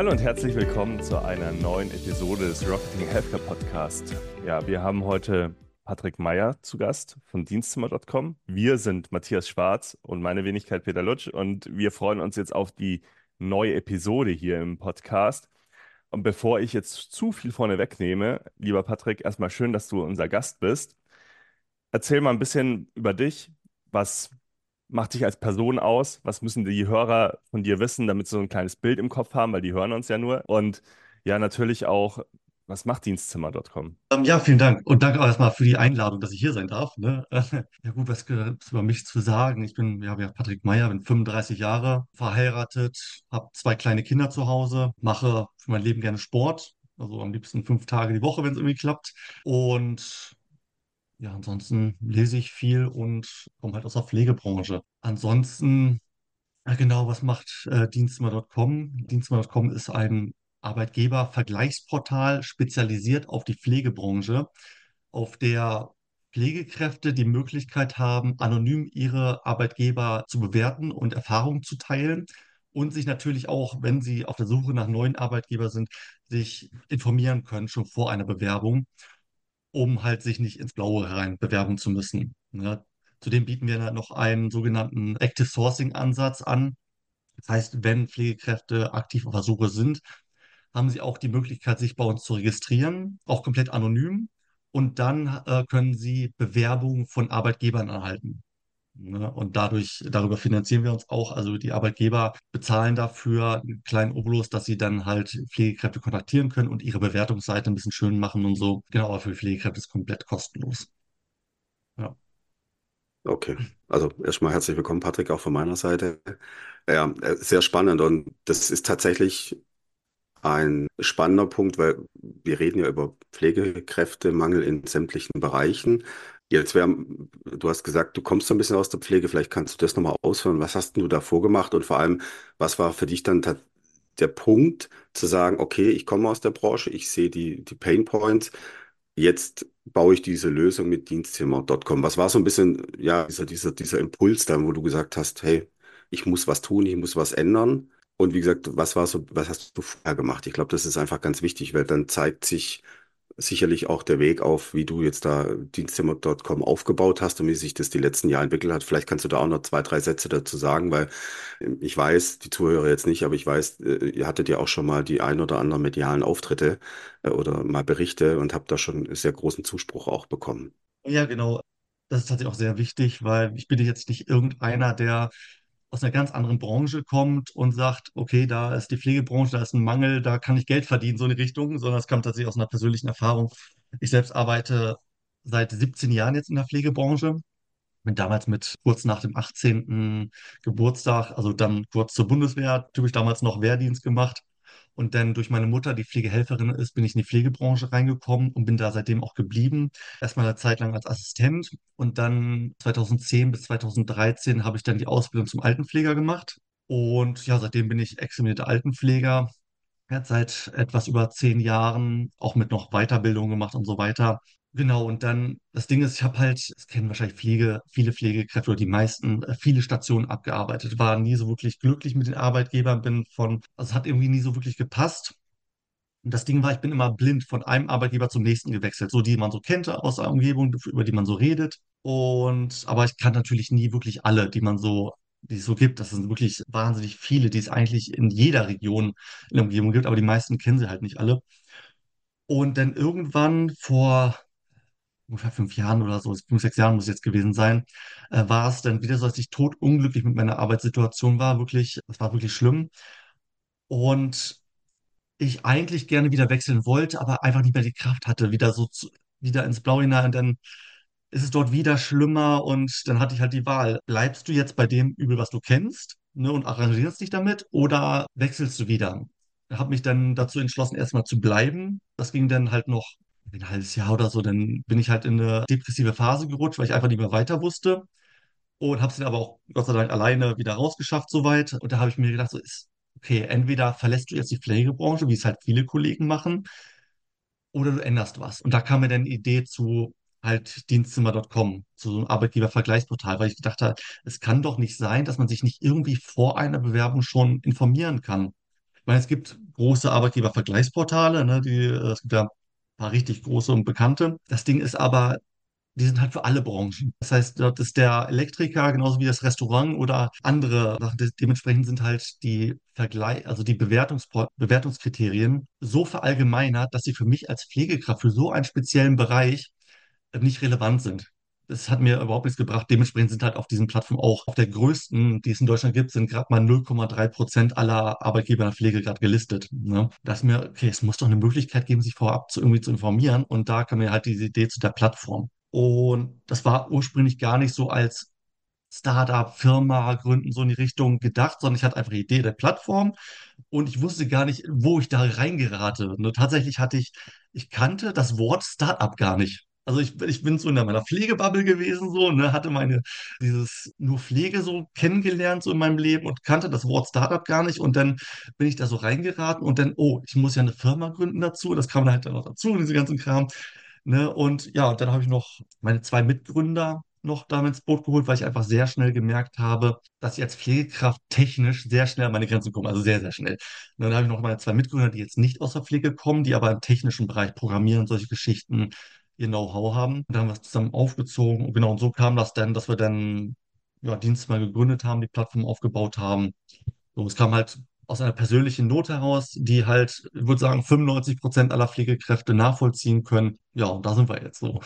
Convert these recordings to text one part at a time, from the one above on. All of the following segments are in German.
Hallo und herzlich willkommen zu einer neuen Episode des Rocketing Healthcare Podcast. Ja, wir haben heute Patrick Meyer zu Gast von Dienstzimmer.com. Wir sind Matthias Schwarz und meine Wenigkeit Peter Lutsch und wir freuen uns jetzt auf die neue Episode hier im Podcast. Und bevor ich jetzt zu viel vorne wegnehme, lieber Patrick, erstmal schön, dass du unser Gast bist. Erzähl mal ein bisschen über dich. Was macht dich als Person aus? Was müssen die Hörer von dir wissen, damit sie so ein kleines Bild im Kopf haben, weil die hören uns ja nur. Und ja, natürlich auch, was macht Dienstzimmer.com? Ähm, ja, vielen Dank. Und danke auch erstmal für die Einladung, dass ich hier sein darf. Ne? Ja gut, was gibt es über mich zu sagen? Ich bin, ja, Patrick Meyer, bin 35 Jahre, verheiratet, habe zwei kleine Kinder zu Hause, mache für mein Leben gerne Sport. Also am liebsten fünf Tage die Woche, wenn es irgendwie klappt. Und ja, ansonsten lese ich viel und komme halt aus der Pflegebranche. Ansonsten, genau, was macht äh, Dienstzimmer.com? Dienstzimmer.com ist ein Arbeitgebervergleichsportal spezialisiert auf die Pflegebranche, auf der Pflegekräfte die Möglichkeit haben, anonym ihre Arbeitgeber zu bewerten und Erfahrungen zu teilen und sich natürlich auch, wenn sie auf der Suche nach neuen Arbeitgebern sind, sich informieren können, schon vor einer Bewerbung um halt sich nicht ins Blaue herein bewerben zu müssen. Ne? Zudem bieten wir dann noch einen sogenannten Active Sourcing Ansatz an. Das heißt, wenn Pflegekräfte aktiv auf der Suche sind, haben sie auch die Möglichkeit, sich bei uns zu registrieren, auch komplett anonym. Und dann äh, können sie Bewerbungen von Arbeitgebern erhalten. Ne? Und dadurch, darüber finanzieren wir uns auch. Also die Arbeitgeber bezahlen dafür einen kleinen Obolus, dass sie dann halt Pflegekräfte kontaktieren können und ihre Bewertungsseite ein bisschen schön machen und so. Genau, aber für Pflegekräfte ist komplett kostenlos. Ja. Okay, also erstmal herzlich willkommen, Patrick, auch von meiner Seite. Ja, äh, sehr spannend und das ist tatsächlich ein spannender Punkt, weil wir reden ja über Pflegekräftemangel in sämtlichen Bereichen. Jetzt wäre, du hast gesagt, du kommst so ein bisschen aus der Pflege, vielleicht kannst du das nochmal ausführen. Was hast du davor gemacht und vor allem, was war für dich dann der Punkt zu sagen, okay, ich komme aus der Branche, ich sehe die, die Pain Points, jetzt baue ich diese Lösung mit Dienstzimmer.com. Was war so ein bisschen, ja, dieser, dieser, dieser Impuls dann, wo du gesagt hast, hey, ich muss was tun, ich muss was ändern? Und wie gesagt, was war so, was hast du vorher gemacht? Ich glaube, das ist einfach ganz wichtig, weil dann zeigt sich, sicherlich auch der Weg auf, wie du jetzt da Dienstzimmer.com aufgebaut hast und wie sich das die letzten Jahre entwickelt hat. Vielleicht kannst du da auch noch zwei, drei Sätze dazu sagen, weil ähm, ich weiß, die Zuhörer jetzt nicht, aber ich weiß, äh, ihr hattet ja auch schon mal die ein oder anderen medialen Auftritte äh, oder mal Berichte und habt da schon sehr großen Zuspruch auch bekommen. Ja, genau. Das ist tatsächlich auch sehr wichtig, weil ich bin jetzt nicht irgendeiner, der aus einer ganz anderen Branche kommt und sagt, okay, da ist die Pflegebranche, da ist ein Mangel, da kann ich Geld verdienen, so eine Richtung, sondern es kommt tatsächlich aus einer persönlichen Erfahrung. Ich selbst arbeite seit 17 Jahren jetzt in der Pflegebranche. Bin damals mit kurz nach dem 18. Geburtstag, also dann kurz zur Bundeswehr, typisch damals noch Wehrdienst gemacht und dann durch meine Mutter, die Pflegehelferin ist, bin ich in die Pflegebranche reingekommen und bin da seitdem auch geblieben. Erstmal eine Zeit lang als Assistent und dann 2010 bis 2013 habe ich dann die Ausbildung zum Altenpfleger gemacht. Und ja, seitdem bin ich examinierter Altenpfleger. Jetzt seit etwas über zehn Jahren auch mit noch Weiterbildung gemacht und so weiter. Genau, und dann, das Ding ist, ich habe halt, das kennen wahrscheinlich Pflege, viele Pflegekräfte oder die meisten, äh, viele Stationen abgearbeitet, war nie so wirklich glücklich mit den Arbeitgebern, bin von, also es hat irgendwie nie so wirklich gepasst. Und das Ding war, ich bin immer blind von einem Arbeitgeber zum nächsten gewechselt, so die man so kennt aus der Umgebung, über die man so redet. Und, aber ich kann natürlich nie wirklich alle, die man so, die es so gibt. Das sind wirklich wahnsinnig viele, die es eigentlich in jeder Region in der Umgebung gibt, aber die meisten kennen sie halt nicht alle. Und dann irgendwann vor ungefähr fünf Jahren oder so, fünf, sechs Jahren muss es jetzt gewesen sein, äh, war es dann wieder so, dass ich totunglücklich mit meiner Arbeitssituation war. Wirklich, es war wirklich schlimm. Und ich eigentlich gerne wieder wechseln wollte, aber einfach nicht mehr die Kraft hatte, wieder so zu, wieder ins Blaue hinein. Und dann ist es dort wieder schlimmer und dann hatte ich halt die Wahl. Bleibst du jetzt bei dem Übel, was du kennst, ne, und arrangierst dich damit oder wechselst du wieder? Habe mich dann dazu entschlossen, erstmal zu bleiben. Das ging dann halt noch ein halbes Jahr oder so. Dann bin ich halt in eine depressive Phase gerutscht, weil ich einfach nicht mehr weiter wusste. Und habe es dann aber auch Gott sei Dank alleine wieder rausgeschafft soweit. Und da habe ich mir gedacht, so ist, okay, entweder verlässt du jetzt die Pflegebranche, wie es halt viele Kollegen machen, oder du änderst was. Und da kam mir dann die Idee zu halt Dienstzimmer.com, zu so einem Arbeitgebervergleichsportal, weil ich gedacht habe, es kann doch nicht sein, dass man sich nicht irgendwie vor einer Bewerbung schon informieren kann. Ich meine, es gibt große Arbeitgebervergleichsportale, ne, die, äh, es gibt ja paar richtig große und bekannte. Das Ding ist aber, die sind halt für alle Branchen. Das heißt, dort ist der Elektriker genauso wie das Restaurant oder andere Sachen. De dementsprechend sind halt die Vergleich, also die Bewertungs Bewertungskriterien so verallgemeinert, dass sie für mich als Pflegekraft für so einen speziellen Bereich äh, nicht relevant sind. Das hat mir überhaupt nichts gebracht. Dementsprechend sind halt auf diesen Plattformen auch auf der größten, die es in Deutschland gibt, sind gerade mal 0,3 Prozent aller Arbeitgeber in der Pflege gerade gelistet. Ne? Da ist mir, okay, es muss doch eine Möglichkeit geben, sich vorab zu, irgendwie zu informieren. Und da kam mir halt diese Idee zu der Plattform. Und das war ursprünglich gar nicht so als Startup, Firma gründen, so in die Richtung gedacht, sondern ich hatte einfach die Idee der Plattform und ich wusste gar nicht, wo ich da reingerate. Und tatsächlich hatte ich, ich kannte das Wort Startup gar nicht. Also ich, ich bin so in meiner Pflegebubble gewesen, so, ne, hatte meine, dieses nur Pflege so kennengelernt, so in meinem Leben und kannte das Wort Startup gar nicht. Und dann bin ich da so reingeraten und dann, oh, ich muss ja eine Firma gründen dazu. Das kam dann halt dann noch dazu, diese ganzen Kram. Ne? Und ja, und dann habe ich noch meine zwei Mitgründer noch da ins Boot geholt, weil ich einfach sehr schnell gemerkt habe, dass ich als Pflegekraft technisch sehr schnell an meine Grenzen komme, also sehr, sehr schnell. Und dann habe ich noch meine zwei Mitgründer, die jetzt nicht aus der Pflege kommen, die aber im technischen Bereich Programmieren und solche Geschichten ihr Know-how haben. Und dann haben wir es zusammen aufgezogen. Und genau, und so kam das dann, dass wir dann ja, Dienst mal gegründet haben, die Plattform aufgebaut haben. So, es kam halt aus einer persönlichen Not heraus, die halt, ich würde sagen, 95 Prozent aller Pflegekräfte nachvollziehen können. Ja, und da sind wir jetzt so.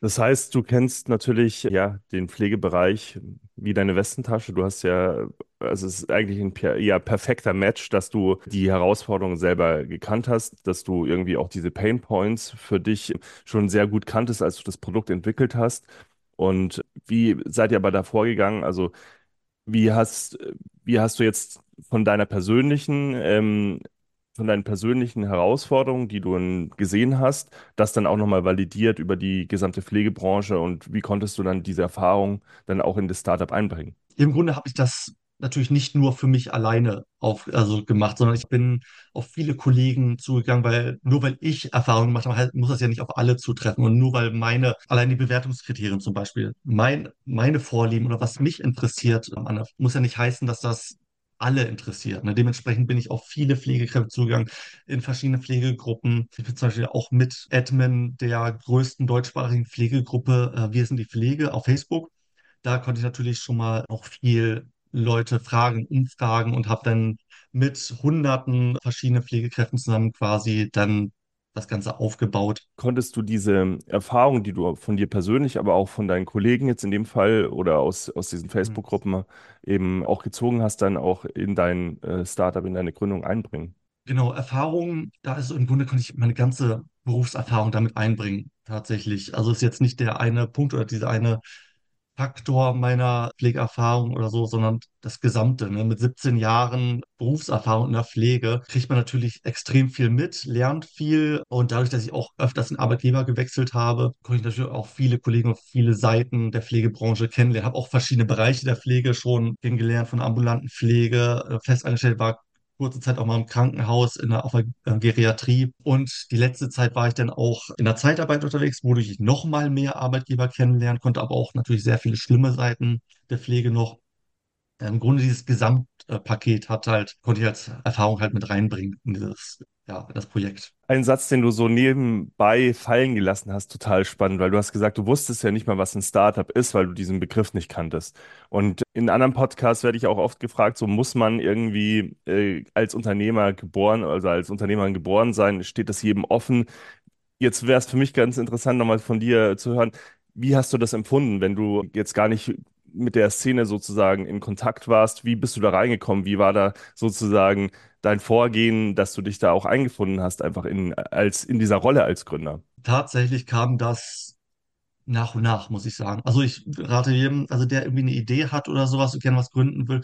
Das heißt, du kennst natürlich ja den Pflegebereich wie deine Westentasche. Du hast ja, also es ist eigentlich ein ja, perfekter Match, dass du die Herausforderungen selber gekannt hast, dass du irgendwie auch diese Pain Points für dich schon sehr gut kanntest, als du das Produkt entwickelt hast. Und wie seid ihr aber da vorgegangen? Also wie hast, wie hast du jetzt von deiner persönlichen ähm, von deinen persönlichen Herausforderungen, die du gesehen hast, das dann auch nochmal validiert über die gesamte Pflegebranche und wie konntest du dann diese Erfahrung dann auch in das Startup einbringen? Im Grunde habe ich das natürlich nicht nur für mich alleine auf, also gemacht, sondern ich bin auf viele Kollegen zugegangen, weil nur weil ich Erfahrungen gemacht habe, muss das ja nicht auf alle zutreffen. Und nur weil meine, allein die Bewertungskriterien zum Beispiel, mein, meine Vorlieben oder was mich interessiert, muss ja nicht heißen, dass das alle interessiert. Ne? Dementsprechend bin ich auf viele Pflegekräfte zugegangen, in verschiedene Pflegegruppen. Ich bin zum Beispiel auch mit Admin der größten deutschsprachigen Pflegegruppe äh, Wir sind die Pflege auf Facebook. Da konnte ich natürlich schon mal auch viel Leute fragen, umfragen und habe dann mit hunderten verschiedenen Pflegekräften zusammen quasi dann das Ganze aufgebaut. Konntest du diese Erfahrung, die du von dir persönlich, aber auch von deinen Kollegen jetzt in dem Fall oder aus, aus diesen mhm. Facebook-Gruppen eben auch gezogen hast, dann auch in dein äh, Startup, in deine Gründung einbringen? Genau, Erfahrung, da ist im Grunde konnte ich meine ganze Berufserfahrung damit einbringen, tatsächlich. Also ist jetzt nicht der eine Punkt oder diese eine Faktor meiner Pflegeerfahrung oder so, sondern das Gesamte. Ne? Mit 17 Jahren Berufserfahrung in der Pflege kriegt man natürlich extrem viel mit, lernt viel und dadurch, dass ich auch öfters den Arbeitgeber gewechselt habe, konnte ich natürlich auch viele Kollegen auf viele Seiten der Pflegebranche kennenlernen. Habe auch verschiedene Bereiche der Pflege schon kennengelernt, von ambulanten Pflege, äh, festangestellt war kurze Zeit auch mal im Krankenhaus, in der, auf der äh, Geriatrie. Und die letzte Zeit war ich dann auch in der Zeitarbeit unterwegs, wodurch ich noch mal mehr Arbeitgeber kennenlernen konnte, aber auch natürlich sehr viele schlimme Seiten der Pflege noch. Im Grunde dieses Gesamtpaket hat halt, konnte ich als Erfahrung halt mit reinbringen in dieses ja, das Projekt. Ein Satz, den du so nebenbei fallen gelassen hast, total spannend, weil du hast gesagt, du wusstest ja nicht mal, was ein Startup ist, weil du diesen Begriff nicht kanntest. Und in anderen Podcasts werde ich auch oft gefragt, so muss man irgendwie äh, als Unternehmer geboren, also als Unternehmer geboren sein, steht das jedem offen? Jetzt wäre es für mich ganz interessant, nochmal von dir zu hören, wie hast du das empfunden, wenn du jetzt gar nicht mit der Szene sozusagen in Kontakt warst? Wie bist du da reingekommen? Wie war da sozusagen dein Vorgehen, dass du dich da auch eingefunden hast, einfach in, als, in dieser Rolle als Gründer? Tatsächlich kam das nach und nach, muss ich sagen. Also ich rate jedem, also der irgendwie eine Idee hat oder sowas und gerne was gründen will,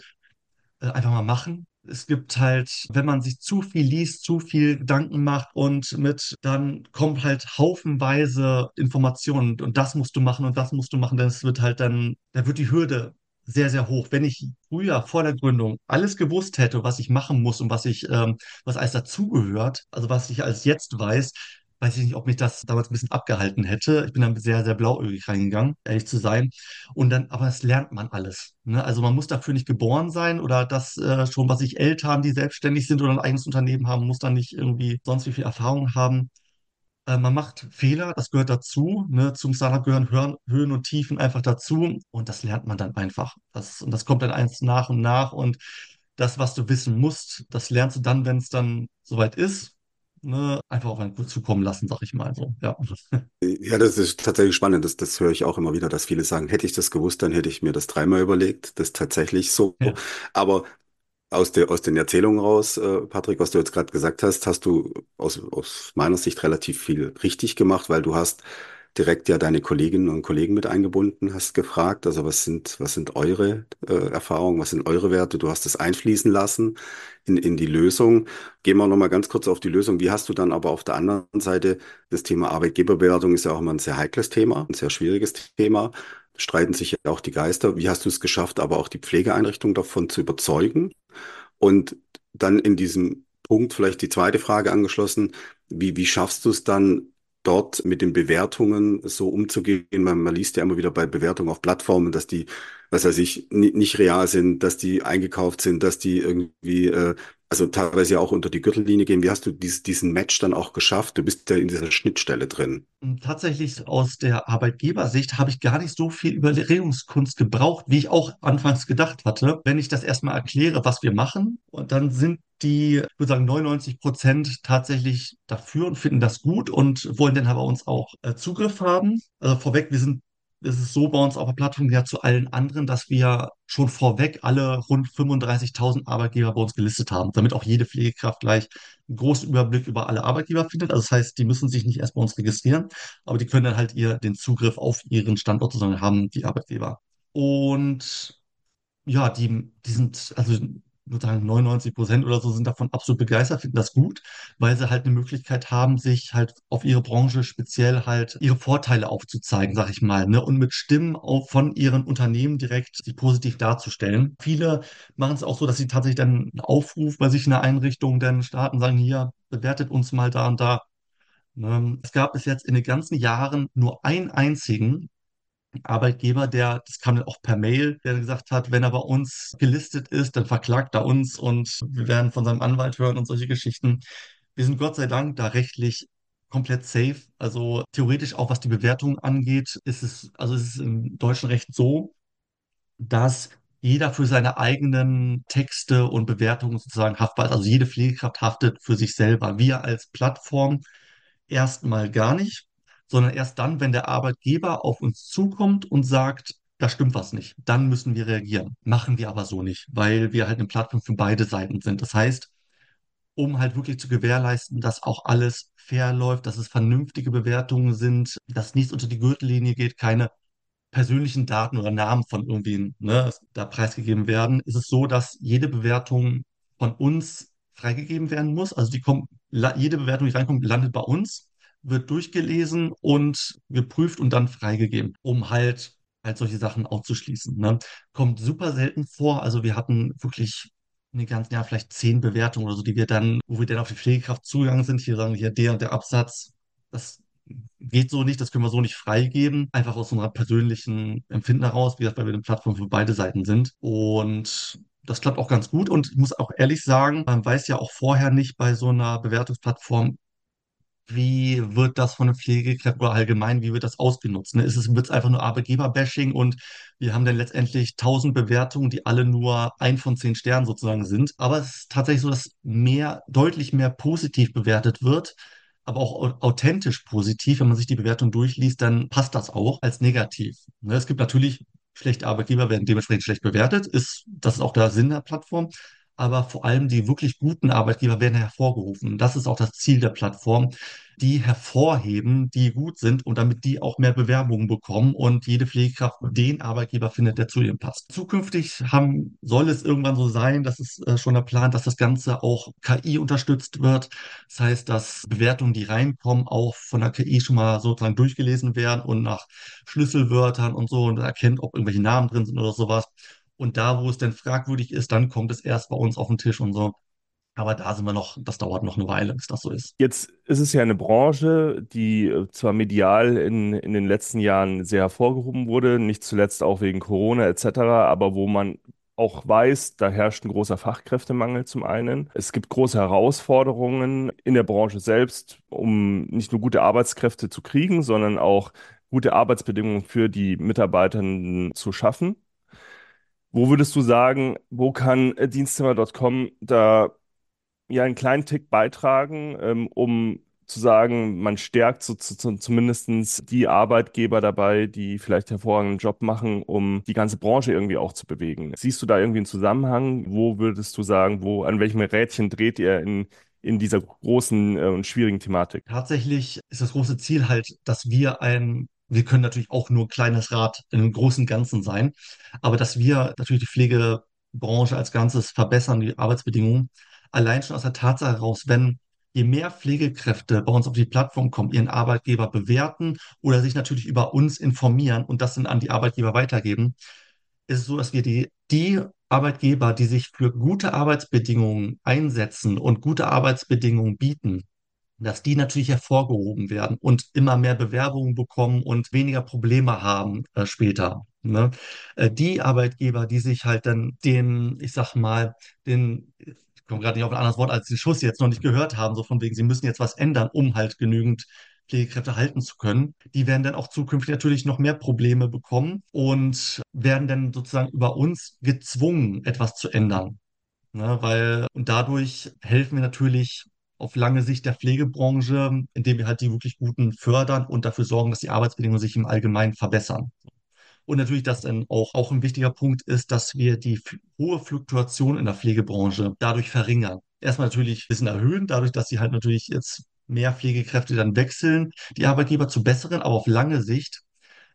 äh, einfach mal machen. Es gibt halt, wenn man sich zu viel liest, zu viel Gedanken macht und mit, dann kommt halt haufenweise Informationen und das musst du machen und das musst du machen, denn es wird halt dann, da wird die Hürde sehr, sehr hoch. Wenn ich früher vor der Gründung alles gewusst hätte, was ich machen muss und was ich, ähm, was alles dazugehört, also was ich als jetzt weiß, weiß ich nicht, ob mich das damals ein bisschen abgehalten hätte. Ich bin dann sehr, sehr blauäugig reingegangen, ehrlich zu sein. Und dann, aber das lernt man alles. Ne? Also man muss dafür nicht geboren sein oder das äh, schon, was ich Eltern, die selbstständig sind oder ein eigenes Unternehmen haben, muss dann nicht irgendwie sonst wie viel Erfahrung haben. Äh, man macht Fehler, das gehört dazu. Ne? Zum Startup gehören Höhen, Höhen und Tiefen einfach dazu. Und das lernt man dann einfach. Das, und das kommt dann eins nach und nach. Und das, was du wissen musst, das lernst du dann, wenn es dann soweit ist ne, einfach auf einen zukommen lassen, sag ich mal so. Ja. Ja, das ist tatsächlich spannend. Das, das höre ich auch immer wieder, dass viele sagen, hätte ich das gewusst, dann hätte ich mir das dreimal überlegt. Das ist tatsächlich so. Ja. Aber aus der, aus den Erzählungen raus, äh, Patrick, was du jetzt gerade gesagt hast, hast du aus, aus meiner Sicht relativ viel richtig gemacht, weil du hast direkt ja deine Kolleginnen und Kollegen mit eingebunden, hast gefragt, also was sind, was sind eure äh, Erfahrungen, was sind eure Werte? Du hast es einfließen lassen in, in die Lösung. Gehen wir nochmal ganz kurz auf die Lösung. Wie hast du dann aber auf der anderen Seite das Thema Arbeitgeberbewertung ist ja auch immer ein sehr heikles Thema, ein sehr schwieriges Thema. Streiten sich ja auch die Geister. Wie hast du es geschafft, aber auch die Pflegeeinrichtung davon zu überzeugen? Und dann in diesem Punkt vielleicht die zweite Frage angeschlossen. Wie, wie schaffst du es dann, dort mit den Bewertungen so umzugehen. Man, man liest ja immer wieder bei Bewertungen auf Plattformen, dass die, was weiß ich, nicht real sind, dass die eingekauft sind, dass die irgendwie, äh, also teilweise ja auch unter die Gürtellinie gehen. Wie hast du dies, diesen Match dann auch geschafft? Du bist ja in dieser Schnittstelle drin. Tatsächlich aus der Arbeitgebersicht habe ich gar nicht so viel Überlegungskunst gebraucht, wie ich auch anfangs gedacht hatte. Wenn ich das erstmal erkläre, was wir machen, und dann sind die, ich würde sagen, 99 Prozent tatsächlich dafür und finden das gut und wollen dann aber uns auch äh, Zugriff haben. Also vorweg, wir sind, es ist so bei uns auf der Plattform ja zu allen anderen, dass wir schon vorweg alle rund 35.000 Arbeitgeber bei uns gelistet haben, damit auch jede Pflegekraft gleich einen großen Überblick über alle Arbeitgeber findet. Also das heißt, die müssen sich nicht erst bei uns registrieren, aber die können dann halt ihr den Zugriff auf ihren Standort sozusagen haben, die Arbeitgeber. Und ja, die, die sind, also sozusagen 99 Prozent oder so sind davon absolut begeistert, finden das gut, weil sie halt eine Möglichkeit haben, sich halt auf ihre Branche speziell halt ihre Vorteile aufzuzeigen, sag ich mal, ne? Und mit Stimmen auch von ihren Unternehmen direkt sich positiv darzustellen. Viele machen es auch so, dass sie tatsächlich dann einen Aufruf bei sich in der Einrichtung dann starten, sagen, hier, bewertet uns mal da und da. Ne? Es gab bis jetzt in den ganzen Jahren nur einen einzigen, Arbeitgeber, der, das kam dann auch per Mail, der gesagt hat, wenn er bei uns gelistet ist, dann verklagt er uns und wir werden von seinem Anwalt hören und solche Geschichten. Wir sind Gott sei Dank da rechtlich komplett safe. Also theoretisch auch was die Bewertung angeht, ist es, also ist es im deutschen Recht so, dass jeder für seine eigenen Texte und Bewertungen sozusagen haftbar ist. Also jede Pflegekraft haftet für sich selber. Wir als Plattform erstmal gar nicht sondern erst dann, wenn der Arbeitgeber auf uns zukommt und sagt, da stimmt was nicht, dann müssen wir reagieren. Machen wir aber so nicht, weil wir halt eine Plattform für beide Seiten sind. Das heißt, um halt wirklich zu gewährleisten, dass auch alles fair läuft, dass es vernünftige Bewertungen sind, dass nichts unter die Gürtellinie geht, keine persönlichen Daten oder Namen von irgendwie ne, da preisgegeben werden, ist es so, dass jede Bewertung von uns freigegeben werden muss. Also die kommt, jede Bewertung, die reinkommt, landet bei uns wird durchgelesen und geprüft und dann freigegeben, um halt halt solche Sachen auszuschließen. Ne? Kommt super selten vor. Also wir hatten wirklich in den ganzen Jahr vielleicht zehn Bewertungen oder so, die wir dann, wo wir dann auf die Pflegekraft zugegangen sind, hier sagen, hier der und der Absatz, das geht so nicht, das können wir so nicht freigeben. Einfach aus unserer persönlichen Empfinden heraus, wie gesagt, weil wir eine Plattform für beide Seiten sind. Und das klappt auch ganz gut. Und ich muss auch ehrlich sagen, man weiß ja auch vorher nicht bei so einer Bewertungsplattform, wie wird das von den Pflegekräften oder allgemein, wie wird das ausgenutzt? Ne? Ist es, wird es einfach nur Arbeitgeber-Bashing und wir haben dann letztendlich tausend Bewertungen, die alle nur ein von zehn Sternen sozusagen sind. Aber es ist tatsächlich so, dass mehr, deutlich mehr positiv bewertet wird, aber auch authentisch positiv. Wenn man sich die Bewertung durchliest, dann passt das auch als negativ. Ne? Es gibt natürlich schlechte Arbeitgeber, werden dementsprechend schlecht bewertet. Ist, das ist auch der Sinn der Plattform aber vor allem die wirklich guten Arbeitgeber werden hervorgerufen. Das ist auch das Ziel der Plattform, die hervorheben, die gut sind und damit die auch mehr Bewerbungen bekommen und jede Pflegekraft den Arbeitgeber findet, der zu ihm passt. Zukünftig haben, soll es irgendwann so sein, das ist äh, schon der Plan, dass das Ganze auch KI unterstützt wird. Das heißt, dass Bewertungen, die reinkommen, auch von der KI schon mal sozusagen durchgelesen werden und nach Schlüsselwörtern und so und erkennt, ob irgendwelche Namen drin sind oder sowas. Und da, wo es denn fragwürdig ist, dann kommt es erst bei uns auf den Tisch und so. Aber da sind wir noch, das dauert noch eine Weile, bis das so ist. Jetzt ist es ja eine Branche, die äh, zwar medial in, in den letzten Jahren sehr hervorgehoben wurde, nicht zuletzt auch wegen Corona etc., aber wo man auch weiß, da herrscht ein großer Fachkräftemangel zum einen. Es gibt große Herausforderungen in der Branche selbst, um nicht nur gute Arbeitskräfte zu kriegen, sondern auch gute Arbeitsbedingungen für die Mitarbeitenden zu schaffen. Wo würdest du sagen, wo kann Dienstzimmer.com da ja einen kleinen Tick beitragen, ähm, um zu sagen, man stärkt so, zu, zumindest die Arbeitgeber dabei, die vielleicht hervorragenden Job machen, um die ganze Branche irgendwie auch zu bewegen. Siehst du da irgendwie einen Zusammenhang? Wo würdest du sagen, wo, an welchem Rädchen dreht ihr in, in dieser großen äh, und schwierigen Thematik? Tatsächlich ist das große Ziel halt, dass wir ein wir können natürlich auch nur ein kleines Rad in einem großen Ganzen sein, aber dass wir natürlich die Pflegebranche als Ganzes verbessern, die Arbeitsbedingungen, allein schon aus der Tatsache heraus, wenn je mehr Pflegekräfte bei uns auf die Plattform kommen, ihren Arbeitgeber bewerten oder sich natürlich über uns informieren und das dann an die Arbeitgeber weitergeben, ist es so, dass wir die, die Arbeitgeber, die sich für gute Arbeitsbedingungen einsetzen und gute Arbeitsbedingungen bieten, dass die natürlich hervorgehoben werden und immer mehr Bewerbungen bekommen und weniger Probleme haben äh, später. Ne? Äh, die Arbeitgeber, die sich halt dann den, ich sag mal, den, ich komme gerade nicht auf ein anderes Wort als den Schuss jetzt noch nicht gehört haben, so von wegen, sie müssen jetzt was ändern, um halt genügend Pflegekräfte halten zu können, die werden dann auch zukünftig natürlich noch mehr Probleme bekommen und werden dann sozusagen über uns gezwungen, etwas zu ändern. Ne, weil und dadurch helfen wir natürlich auf lange Sicht der Pflegebranche, indem wir halt die wirklich Guten fördern und dafür sorgen, dass die Arbeitsbedingungen sich im Allgemeinen verbessern. Und natürlich, dass dann auch, auch ein wichtiger Punkt ist, dass wir die hohe Fluktuation in der Pflegebranche dadurch verringern. Erstmal natürlich ein bisschen erhöhen, dadurch, dass sie halt natürlich jetzt mehr Pflegekräfte dann wechseln, die Arbeitgeber zu besseren, aber auf lange Sicht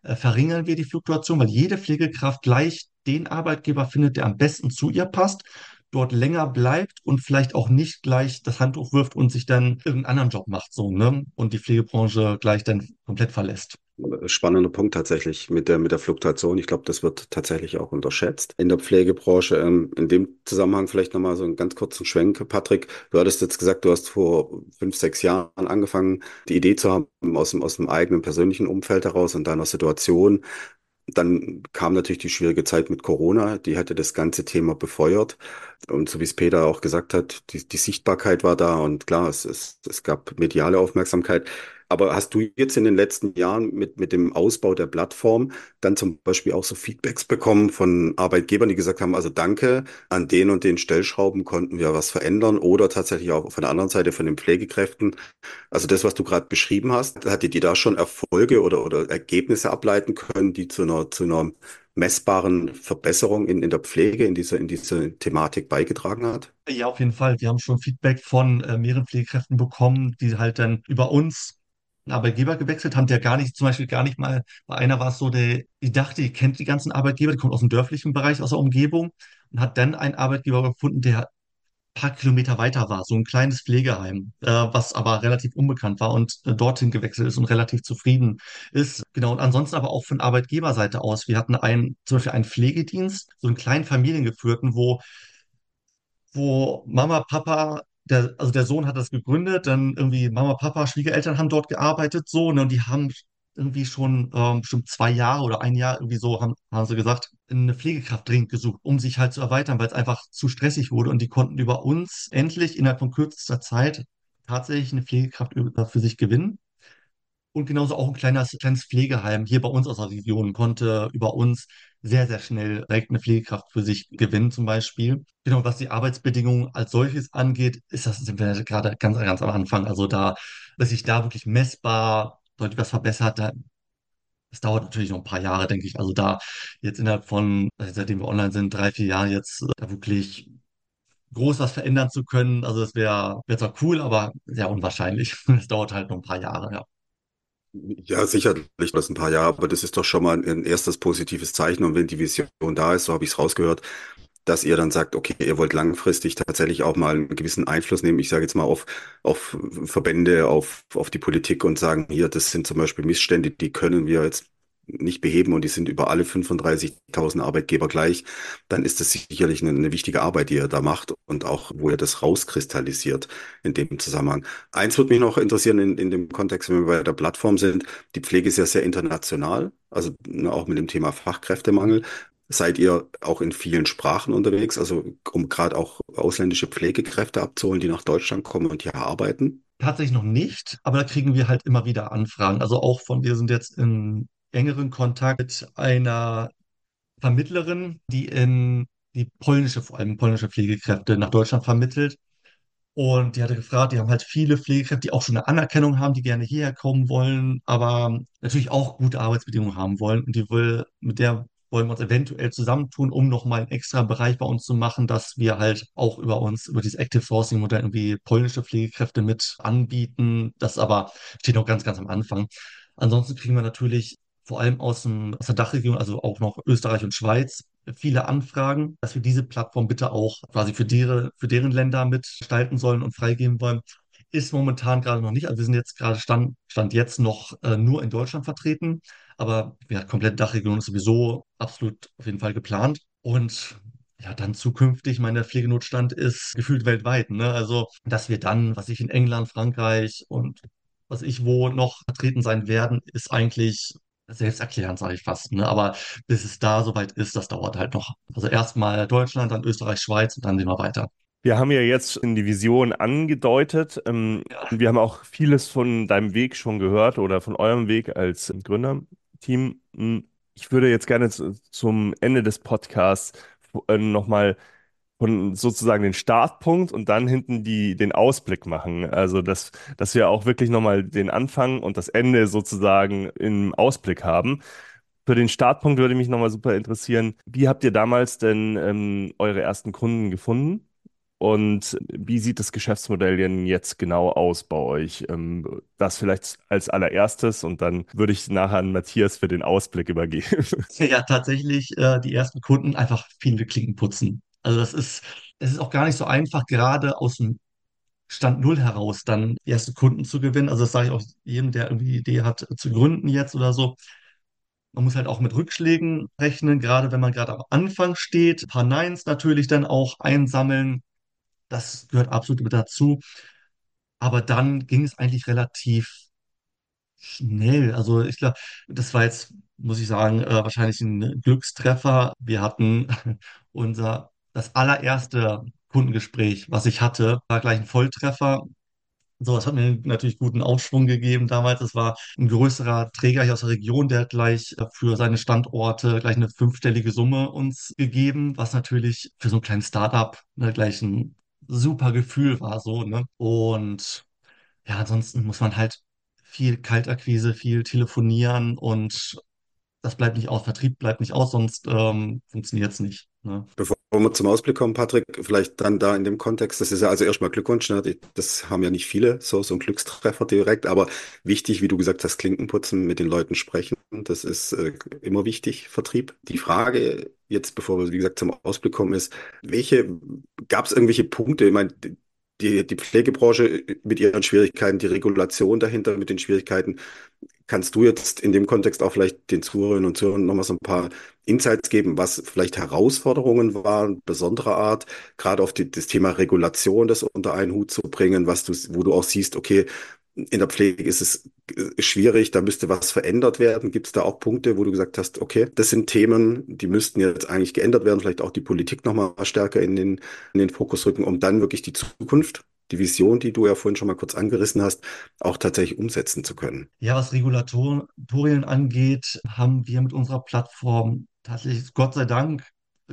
äh, verringern wir die Fluktuation, weil jede Pflegekraft gleich den Arbeitgeber findet, der am besten zu ihr passt dort länger bleibt und vielleicht auch nicht gleich das Handtuch wirft und sich dann irgendeinen anderen Job macht, so, ne? Und die Pflegebranche gleich dann komplett verlässt. Spannender Punkt tatsächlich mit der, mit der Fluktuation. Ich glaube, das wird tatsächlich auch unterschätzt in der Pflegebranche. Ähm, in dem Zusammenhang vielleicht nochmal so einen ganz kurzen Schwenk. Patrick, du hattest jetzt gesagt, du hast vor fünf, sechs Jahren angefangen, die Idee zu haben aus dem, aus dem eigenen persönlichen Umfeld heraus und deiner Situation. Dann kam natürlich die schwierige Zeit mit Corona, die hatte das ganze Thema befeuert. Und so wie es Peter auch gesagt hat, die, die Sichtbarkeit war da und klar, es, es, es gab mediale Aufmerksamkeit. Aber hast du jetzt in den letzten Jahren mit, mit dem Ausbau der Plattform dann zum Beispiel auch so Feedbacks bekommen von Arbeitgebern, die gesagt haben, also danke, an den und den Stellschrauben konnten wir was verändern oder tatsächlich auch von der anderen Seite von den Pflegekräften. Also das, was du gerade beschrieben hast, hattet ihr da schon Erfolge oder, oder Ergebnisse ableiten können, die zu einer, zu einer messbaren Verbesserung in, in der Pflege, in dieser, in dieser Thematik beigetragen hat? Ja, auf jeden Fall. Wir haben schon Feedback von äh, mehreren Pflegekräften bekommen, die halt dann über uns Arbeitgeber gewechselt haben, der gar nicht, zum Beispiel gar nicht mal, bei einer war es so, der, die dachte, die kennt die ganzen Arbeitgeber, die kommt aus dem dörflichen Bereich, aus der Umgebung und hat dann einen Arbeitgeber gefunden, der ein paar Kilometer weiter war, so ein kleines Pflegeheim, äh, was aber relativ unbekannt war und äh, dorthin gewechselt ist und relativ zufrieden ist. Genau, und ansonsten aber auch von Arbeitgeberseite aus. Wir hatten einen, zum Beispiel einen Pflegedienst, so einen kleinen familiengeführten, wo wo Mama, Papa der, also der Sohn hat das gegründet, dann irgendwie Mama, Papa, Schwiegereltern haben dort gearbeitet, so, ne, und die haben irgendwie schon ähm, bestimmt zwei Jahre oder ein Jahr irgendwie so, haben, haben sie gesagt, eine Pflegekraft dringend gesucht, um sich halt zu erweitern, weil es einfach zu stressig wurde und die konnten über uns endlich innerhalb von kürzester Zeit tatsächlich eine Pflegekraft für sich gewinnen. Und genauso auch ein kleines, kleines Pflegeheim hier bei uns aus der Region konnte über uns sehr, sehr schnell direkt eine Pflegekraft für sich gewinnen, zum Beispiel. Genau, was die Arbeitsbedingungen als solches angeht, ist das, sind wir gerade ganz, ganz am Anfang. Also da, dass sich da wirklich messbar deutlich was verbessert, da, das dauert natürlich noch ein paar Jahre, denke ich. Also da jetzt innerhalb von, seitdem wir online sind, drei, vier Jahre jetzt da wirklich groß was verändern zu können. Also das wäre wär zwar cool, aber sehr unwahrscheinlich. Es dauert halt noch ein paar Jahre, ja. Ja, sicherlich, das ein paar Jahre, aber das ist doch schon mal ein erstes positives Zeichen. Und wenn die Vision da ist, so habe ich es rausgehört, dass ihr dann sagt, okay, ihr wollt langfristig tatsächlich auch mal einen gewissen Einfluss nehmen, ich sage jetzt mal auf, auf Verbände, auf, auf die Politik und sagen, hier, das sind zum Beispiel Missstände, die können wir jetzt nicht beheben und die sind über alle 35.000 Arbeitgeber gleich, dann ist das sicherlich eine, eine wichtige Arbeit, die ihr da macht und auch, wo ihr das rauskristallisiert in dem Zusammenhang. Eins würde mich noch interessieren in, in dem Kontext, wenn wir bei der Plattform sind. Die Pflege ist ja sehr international, also ne, auch mit dem Thema Fachkräftemangel. Seid ihr auch in vielen Sprachen unterwegs, also um gerade auch ausländische Pflegekräfte abzuholen, die nach Deutschland kommen und hier arbeiten? Tatsächlich noch nicht, aber da kriegen wir halt immer wieder Anfragen. Also auch von, wir sind jetzt in engeren Kontakt mit einer Vermittlerin, die in die polnische, vor allem polnische Pflegekräfte nach Deutschland vermittelt. Und die hatte gefragt, die haben halt viele Pflegekräfte, die auch schon eine Anerkennung haben, die gerne hierher kommen wollen, aber natürlich auch gute Arbeitsbedingungen haben wollen. Und die will, mit der wollen wir uns eventuell zusammentun, um nochmal einen extra Bereich bei uns zu machen, dass wir halt auch über uns, über dieses Active Sourcing Modell irgendwie polnische Pflegekräfte mit anbieten. Das aber steht noch ganz, ganz am Anfang. Ansonsten kriegen wir natürlich vor allem aus, dem, aus der Dachregion, also auch noch Österreich und Schweiz, viele Anfragen, dass wir diese Plattform bitte auch quasi für, deren, für deren Länder mitgestalten sollen und freigeben wollen. Ist momentan gerade noch nicht. Also wir sind jetzt gerade Stand, Stand jetzt noch äh, nur in Deutschland vertreten, aber ja, komplette Dachregion ist sowieso absolut auf jeden Fall geplant. Und ja, dann zukünftig, der Pflegenotstand ist gefühlt weltweit, ne? Also, dass wir dann, was ich in England, Frankreich und was ich wo noch vertreten sein werden, ist eigentlich selbsterklärend, sage ich fast. Ne? Aber bis es da soweit ist, das dauert halt noch. Also erstmal Deutschland, dann Österreich, Schweiz und dann sehen wir weiter. Wir haben ja jetzt in die Vision angedeutet. Ähm, Ja. wir haben auch vieles von deinem Weg schon gehört oder von eurem Weg als Gründerteam. Hm, Ich würde jetzt gerne zu, zum Ende des Podcasts äh, nochmal von sozusagen den Startpunkt und dann hinten die, den Ausblick machen. Also, dass, dass wir auch wirklich nochmal den Anfang und das Ende sozusagen im Ausblick haben. Für den Startpunkt würde mich nochmal super interessieren, wie habt ihr damals denn ähm, eure ersten Kunden gefunden? Und wie sieht das Geschäftsmodell denn jetzt genau aus bei euch? Ähm, das vielleicht als allererstes und dann würde ich nachher an Matthias für den Ausblick übergeben. Ja, tatsächlich äh, die ersten Kunden einfach viele Klinken putzen. Also das ist, es ist auch gar nicht so einfach, gerade aus dem Stand Null heraus dann erste Kunden zu gewinnen. Also das sage ich auch jedem, der irgendwie die Idee hat zu gründen jetzt oder so. Man muss halt auch mit Rückschlägen rechnen, gerade wenn man gerade am Anfang steht. Ein paar Neins natürlich dann auch einsammeln. Das gehört absolut mit dazu. Aber dann ging es eigentlich relativ schnell. Also ich glaube, das war jetzt, muss ich sagen, äh, wahrscheinlich ein Glückstreffer. Wir hatten unser, das allererste Kundengespräch, was ich hatte, war gleich ein Volltreffer. So, das hat mir natürlich guten Aufschwung gegeben damals. Es war ein größerer Träger hier aus der Region, der hat gleich äh, für seine Standorte gleich eine fünfstellige Summe uns gegeben, was natürlich für so ein kleines Startup ne, gleich ein super Gefühl war, so, ne? Und ja, ansonsten muss man halt viel Kaltakquise, viel telefonieren und das bleibt nicht aus. Vertrieb bleibt nicht aus, sonst ähm, funktioniert es nicht. Ne? Bevor wir zum Ausblick kommen, Patrick, vielleicht dann da in dem Kontext, das ist ja also erstmal Glückwunsch, ne? das haben ja nicht viele, so, so ein Glückstreffer direkt, aber wichtig, wie du gesagt hast, Klinkenputzen, mit den Leuten sprechen, das ist äh, immer wichtig, Vertrieb. Die Frage jetzt, bevor wir, wie gesagt, zum Ausblick kommen, ist, welche, gab es irgendwelche Punkte, ich meine, die, die Pflegebranche mit ihren Schwierigkeiten, die Regulation dahinter mit den Schwierigkeiten, Kannst du jetzt in dem Kontext auch vielleicht den Zuhörerinnen und Zuhörern nochmal so ein paar Insights geben, was vielleicht Herausforderungen waren, besonderer Art, gerade auf die, das Thema Regulation, das unter einen Hut zu bringen, was du, wo du auch siehst, okay, in der Pflege ist es äh, schwierig, da müsste was verändert werden. Gibt es da auch Punkte, wo du gesagt hast, okay, das sind Themen, die müssten jetzt eigentlich geändert werden, vielleicht auch die Politik nochmal stärker in den, in den Fokus rücken, um dann wirklich die Zukunft die Vision, die du ja vorhin schon mal kurz angerissen hast, auch tatsächlich umsetzen zu können. Ja, was Regulatorien angeht, haben wir mit unserer Plattform tatsächlich, Gott sei Dank,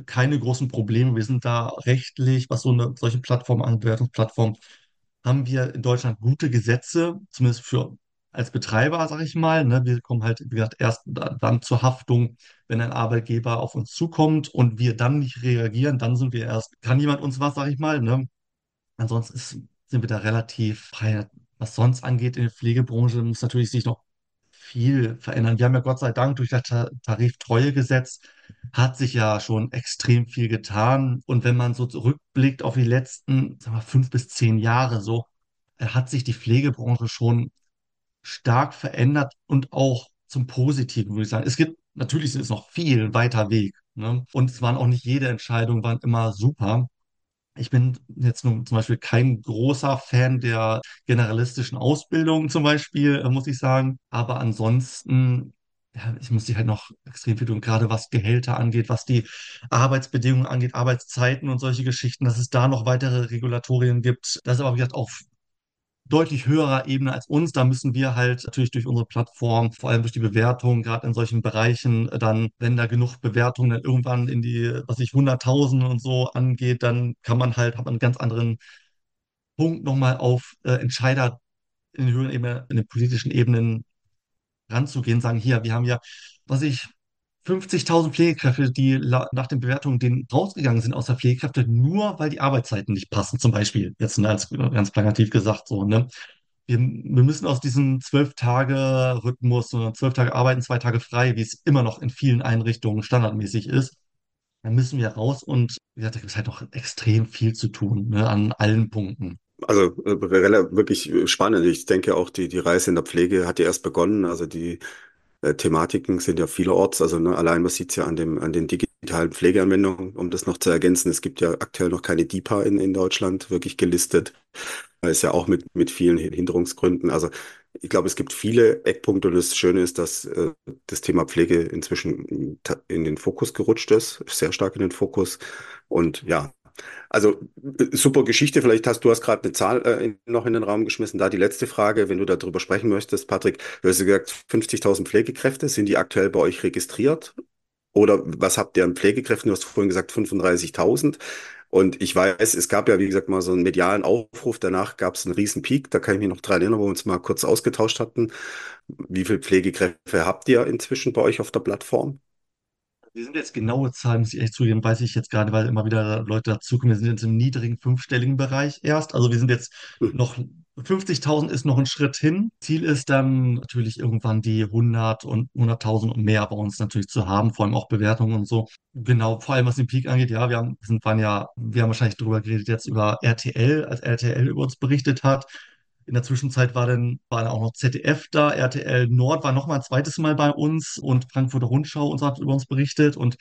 keine großen Probleme. Wir sind da rechtlich, was so eine solche Plattform angeht, Bewertungsplattform, haben wir in Deutschland gute Gesetze, zumindest für als Betreiber, sage ich mal. Ne? Wir kommen halt, wie gesagt, erst dann zur Haftung, wenn ein Arbeitgeber auf uns zukommt und wir dann nicht reagieren, dann sind wir erst, kann jemand uns was, sage ich mal. Ne? Ansonsten ist, sind wir da relativ frei. Was sonst angeht in der Pflegebranche, muss natürlich sich noch viel verändern. Wir haben ja Gott sei Dank durch das Ta Tariftreuegesetz hat sich ja schon extrem viel getan. Und wenn man so zurückblickt auf die letzten, sagen wir, fünf bis zehn Jahre, so, äh, hat sich die Pflegebranche schon stark verändert und auch zum Positiven, würde ich sagen. Es gibt, natürlich ist noch viel weiter Weg. Ne? Und es waren auch nicht jede Entscheidung waren immer super. Ich bin jetzt nun zum Beispiel kein großer Fan der generalistischen Ausbildung zum Beispiel, äh, muss ich sagen. Aber ansonsten, ja, ich muss die halt noch extrem viel tun, gerade was Gehälter angeht, was die Arbeitsbedingungen angeht, Arbeitszeiten und solche Geschichten, dass es da noch weitere Regulatorien gibt. Das ist aber, wie gesagt, auch deutlich höherer Ebene als uns. Da müssen wir halt natürlich durch unsere Plattform, vor allem durch die Bewertung, gerade in solchen Bereichen, dann, wenn da genug Bewertungen dann irgendwann in die, was ich, Hunderttausende und so angeht, dann kann man halt, hat man einen ganz anderen Punkt nochmal auf äh, Entscheider in den höheren Ebenen, in den politischen Ebenen ranzugehen, sagen, hier, wir haben ja, was ich, 50.000 Pflegekräfte, die nach den Bewertungen denen rausgegangen sind aus der Pflegekräfte, nur weil die Arbeitszeiten nicht passen, zum Beispiel. Jetzt ne, als, ganz plakativ gesagt so, ne? Wir, wir müssen aus diesem Zwölf-Tage-Rhythmus zwölf Tage arbeiten, zwei Tage frei, wie es immer noch in vielen Einrichtungen standardmäßig ist, dann müssen wir raus und wie gesagt, da gibt es halt noch extrem viel zu tun, ne, an allen Punkten. Also äh, wirklich spannend. Ich denke auch, die, die Reise in der Pflege hat ja erst begonnen. Also die äh, Thematiken sind ja vielerorts. Also ne, allein man sieht es ja an dem, an den digitalen Pflegeanwendungen, um das noch zu ergänzen. Es gibt ja aktuell noch keine DIPA in, in Deutschland wirklich gelistet. Das ist ja auch mit, mit vielen Hinderungsgründen. Also ich glaube, es gibt viele Eckpunkte und das Schöne ist, dass äh, das Thema Pflege inzwischen in den Fokus gerutscht ist, sehr stark in den Fokus. Und ja, also äh, super Geschichte. Vielleicht hast du hast gerade eine Zahl äh, noch in den Raum geschmissen. Da die letzte Frage, wenn du darüber sprechen möchtest, Patrick, du hast gesagt, 50.000 Pflegekräfte, sind die aktuell bei euch registriert? Oder was habt ihr an Pflegekräften? Du hast vorhin gesagt 35.000. Und ich weiß, es gab ja, wie gesagt, mal so einen medialen Aufruf. Danach gab es einen riesen Peak. Da kann ich mich noch dran erinnern, wo wir uns mal kurz ausgetauscht hatten. Wie viele Pflegekräfte habt ihr inzwischen bei euch auf der Plattform? Wir sind jetzt genaue Zahlen, muss ich echt zugeben, weiß ich jetzt gerade, weil immer wieder Leute dazukommen. Wir sind jetzt im niedrigen fünfstelligen Bereich erst. Also wir sind jetzt noch, 50.000 ist noch ein Schritt hin. Ziel ist dann natürlich irgendwann die 100 und 100.000 und mehr bei uns natürlich zu haben, vor allem auch Bewertungen und so. Genau, vor allem was den Peak angeht, ja, wir haben, sind, waren ja, wir haben wahrscheinlich darüber geredet jetzt über RTL, als RTL über uns berichtet hat. In der Zwischenzeit war dann, war dann auch noch ZDF da, RTL Nord war noch mal ein zweites Mal bei uns und Frankfurter Rundschau und so hat über uns berichtet und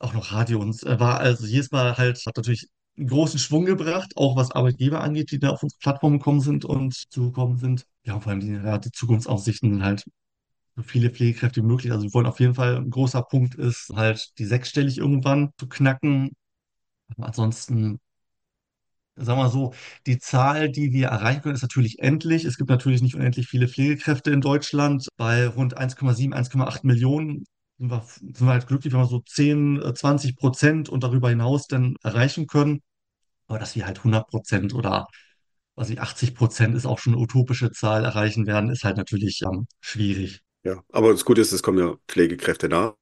auch noch Radio uns äh, war also jedes Mal halt, hat natürlich einen großen Schwung gebracht, auch was Arbeitgeber angeht, die da auf unsere Plattform gekommen sind und zugekommen sind. Ja, und vor allem die, ja, die Zukunftsaussichten halt so viele Pflegekräfte wie möglich. Also wir wollen auf jeden Fall, ein großer Punkt ist halt die sechsstellig irgendwann zu knacken. Ansonsten sagen wir mal so, die Zahl, die wir erreichen können, ist natürlich endlich. Es gibt natürlich nicht unendlich viele Pflegekräfte in Deutschland. Bei rund 1,7, 1,8 Millionen sind wir, sind wir halt glücklich, wenn wir so 10, äh, 20 Prozent und darüber hinaus dann erreichen können. Aber dass wir halt 100 Prozent oder was ich 80 Prozent ist auch schon eine utopische Zahl erreichen werden, ist halt natürlich ähm, schwierig. Ja, aber das Gute ist, es kommen ja Pflegekräfte nach,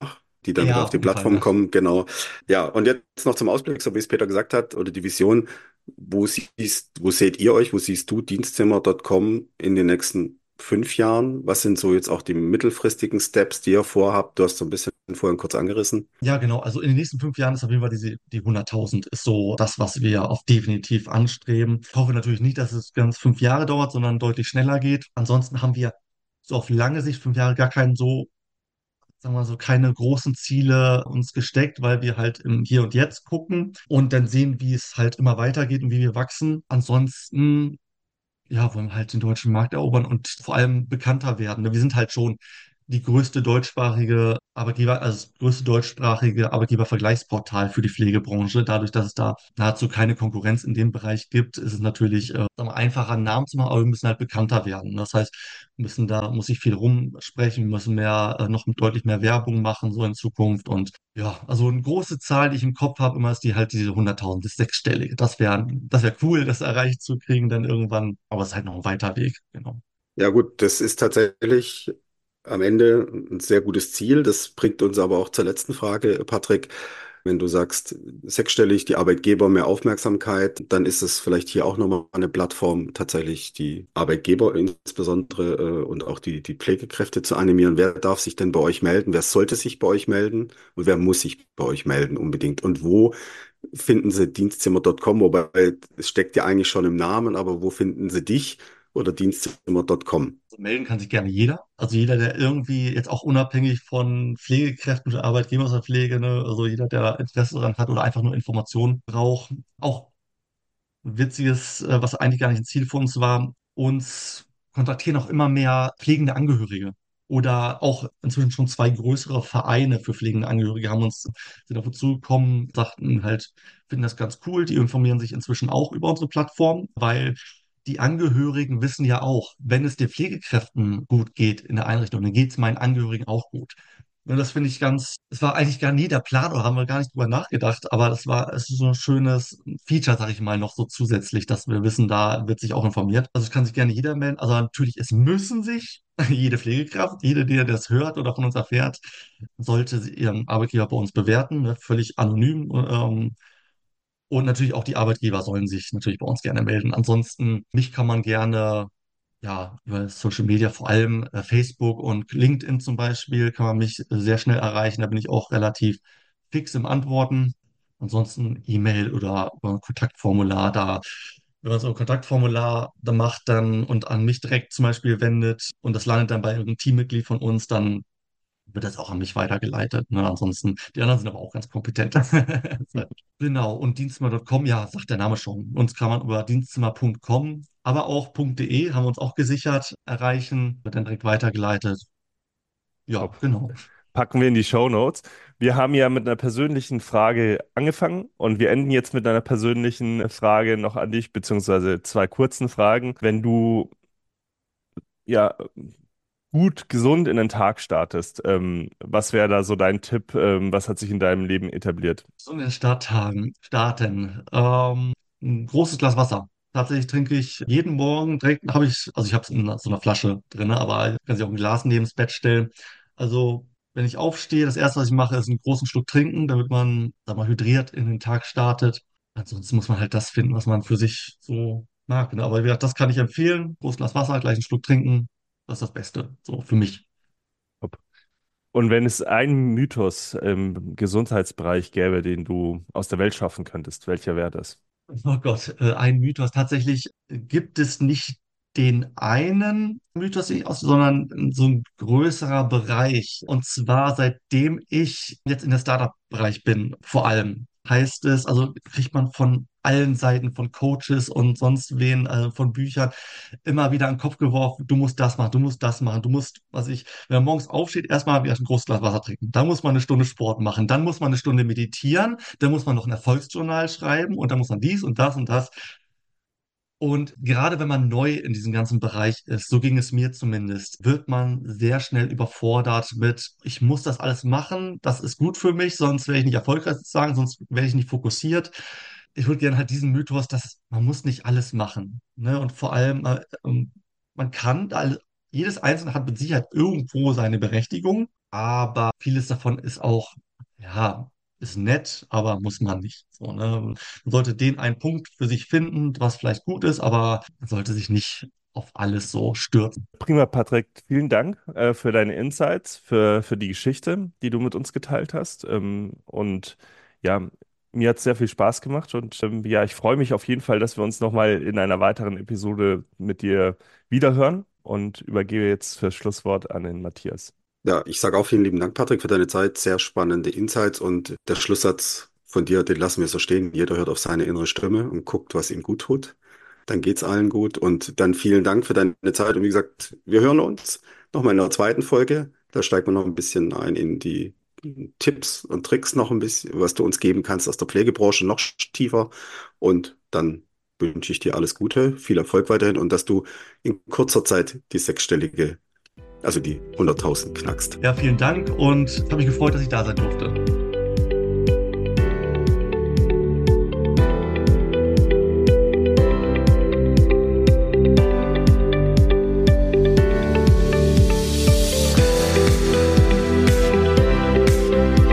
die dann Ja, auf die Fall. Plattform Ne? kommen, genau. Ja, und jetzt noch zum Ausblick, so wie es Peter gesagt hat, oder die Vision, wo siehst, wo seht ihr euch, wo siehst du Dienstzimmer.com in den nächsten fünf Jahren? Was sind so jetzt auch die mittelfristigen Steps, die ihr vorhabt? Du hast so ein bisschen vorhin kurz angerissen. Ja, genau. Also in den nächsten fünf Jahren ist auf jeden Fall diese, die 100.000 ist so das, was wir auf definitiv anstreben. Ich hoffe natürlich nicht, dass es ganz fünf Jahre dauert, sondern deutlich schneller geht. Ansonsten haben wir so auf lange Sicht fünf Jahre gar keinen so, sagen wir so, keine großen Ziele uns gesteckt, weil wir halt im Hier und Jetzt gucken und dann sehen, wie es halt immer weitergeht und wie wir wachsen. Ansonsten ja, wollen wir halt den deutschen Markt erobern und vor allem bekannter werden. Wir sind halt schon die größte deutschsprachige Arbeitgeber, also das größte deutschsprachige Arbeitgebervergleichsportal für die Pflegebranche. Dadurch, dass es da nahezu keine Konkurrenz in dem Bereich gibt, ist es natürlich äh, einfacher, einen Namen zu machen, aber wir müssen halt bekannter werden. Das heißt, wir müssen da, muss ich viel rumsprechen, wir müssen mehr, äh, noch deutlich mehr Werbung machen, so in Zukunft. Und ja, also eine große Zahl, die ich im Kopf habe, immer ist die halt diese 100.000, das sechsstellige. Das wäre, das wäre cool, das erreicht zu kriegen dann irgendwann, aber es ist halt noch ein weiter Weg, genau. Ja, gut, das ist tatsächlich am Ende ein sehr gutes Ziel. Das bringt uns aber auch zur letzten Frage, Patrick. Wenn du sagst, sechsstellig, die Arbeitgeber mehr Aufmerksamkeit, dann ist es vielleicht hier auch nochmal eine Plattform, tatsächlich die Arbeitgeber insbesondere äh, und auch die, die Pflegekräfte zu animieren. Wer darf sich denn bei euch melden? Wer sollte sich bei euch melden? Und wer muss sich bei euch melden unbedingt? Und wo finden sie Dienstzimmer.com? Wobei es steckt ja eigentlich schon im Namen, aber wo finden sie dich? Oder dienstzimmer.com? Also melden kann sich gerne jeder. Also jeder, der irgendwie jetzt auch unabhängig von Pflegekräften oder Arbeitgebern der Pflege, ne, also jeder, der Interesse daran hat oder einfach nur Informationen braucht. Auch witziges, äh, was eigentlich gar nicht ein Ziel von uns war, uns kontaktieren auch immer mehr pflegende Angehörige. Oder auch inzwischen schon zwei größere Vereine für pflegende Angehörige haben uns, sind auf uns zugekommen, sagten halt, finden das ganz cool. Die informieren sich inzwischen auch über unsere Plattform, weil die Angehörigen wissen ja auch, wenn es den Pflegekräften gut geht in der Einrichtung, dann geht es meinen Angehörigen auch gut. Und das finde ich ganz, es war eigentlich gar nie der Plan oder haben wir gar nicht drüber nachgedacht, aber das war, es ist so ein schönes Feature, sag ich mal, noch so zusätzlich, dass wir wissen, da wird sich auch informiert. Also es kann sich gerne jeder melden. Also natürlich, es müssen sich jede Pflegekraft, jede, die das hört oder von uns erfährt, sollte ihren Arbeitgeber bei uns bewerten, ne, völlig anonym. Ähm, und natürlich auch die Arbeitgeber sollen sich natürlich bei uns gerne melden. Ansonsten, mich kann man gerne ja, über Social Media, vor allem äh, Facebook und LinkedIn zum Beispiel, kann man mich sehr schnell erreichen. Da bin ich auch relativ fix im Antworten. Ansonsten E-Mail oder über ein Kontaktformular, da, wenn man so ein Kontaktformular da macht dann und an mich direkt zum Beispiel wendet und das landet dann bei irgendeinem Teammitglied von uns, dann wird das auch an mich weitergeleitet. Ne? Ansonsten, die anderen sind aber auch ganz kompetent. genau, und Dienstzimmer.com, ja, sagt der Name schon. Uns kann man über dienstzimmer.com, aber auch .de haben wir uns auch gesichert, erreichen, wird dann direkt weitergeleitet. Ja, Top. genau. Packen wir in die Show Notes. Wir haben ja mit einer persönlichen Frage angefangen und wir enden jetzt mit einer persönlichen Frage noch an dich, beziehungsweise zwei kurzen Fragen. Wenn du ja gut, gesund in den Tag startest, ähm, was wäre da so dein Tipp? Ähm, was hat sich in deinem Leben etabliert? So in den Starttagen, starten. Ähm, ein großes Glas Wasser. Tatsächlich trinke ich jeden Morgen direkt, habe ich, also ich habe es in so einer Flasche drin, aber ich kann sich auch ein Glas neben das Bett stellen. Also wenn ich aufstehe, das erste, was ich mache, ist einen großen Schluck trinken, damit man, sag mal, hydriert in den Tag startet. Ansonsten muss man halt das finden, was man für sich so mag. Aber wie gesagt, das kann ich empfehlen. Großes Glas Wasser, gleich einen Schluck trinken. Das ist das Beste, so für mich. Und wenn es einen Mythos im Gesundheitsbereich gäbe, den du aus der Welt schaffen könntest, welcher wäre das? Oh Gott, äh, ein Mythos. Tatsächlich gibt es nicht den einen Mythos, sondern so ein größerer Bereich. Und zwar seitdem ich jetzt in der Startup-Bereich bin, vor allem, heißt es, also kriegt man von allen Seiten, von Coaches und sonst wen, äh, von Büchern, immer wieder an den Kopf geworfen, du musst das machen, du musst das machen, du musst, was ich, wenn man morgens aufsteht, erstmal wieder ein großes Glas Wasser trinken. Dann muss man eine Stunde Sport machen, dann muss man eine Stunde meditieren, dann muss man noch ein Erfolgsjournal schreiben und dann muss man dies und das und das. Und gerade wenn man neu in diesem ganzen Bereich ist, so ging es mir zumindest, wird man sehr schnell überfordert mit, ich muss das alles machen, das ist gut für mich, sonst wäre ich nicht erfolgreich sozusagen, sonst wäre ich nicht fokussiert. Ich würde gerne halt diesen Mythos, dass man muss nicht alles machen. Ne? Und vor allem, äh, ähm, man kann, jedes Einzelne hat mit Sicherheit irgendwo seine Berechtigung, aber vieles davon ist auch, ja, ist nett, aber muss man nicht. So, ne? Man sollte den einen Punkt für sich finden, was vielleicht gut ist, aber man sollte sich nicht auf alles so stürzen. Prima, Patrick. Vielen Dank äh, für deine Insights, für, für die Geschichte, die du mit uns geteilt hast. Ähm, und ja, mir hat es sehr viel Spaß gemacht und ähm, ja, ich freue mich auf jeden Fall, dass wir uns nochmal in einer weiteren Episode mit dir wiederhören und übergebe jetzt fürs Schlusswort an den Matthias. Ja, ich sage auch vielen lieben Dank, Patrick, für deine Zeit. Sehr spannende Insights und der Schlusssatz von dir, den lassen wir so stehen. Jeder hört auf seine innere Stimme und guckt, was ihm gut tut. Dann geht's allen gut und dann vielen Dank für deine Zeit und wie gesagt, wir hören uns nochmal in der zweiten Folge. Da steigt man noch ein bisschen ein in die Tipps und Tricks noch ein bisschen, was du uns geben kannst aus der Pflegebranche noch tiefer und dann wünsche ich dir alles Gute, viel Erfolg weiterhin und dass du in kurzer Zeit die sechsstellige also die 100.000 knackst. Ja, vielen Dank und habe mich gefreut, dass ich da sein durfte.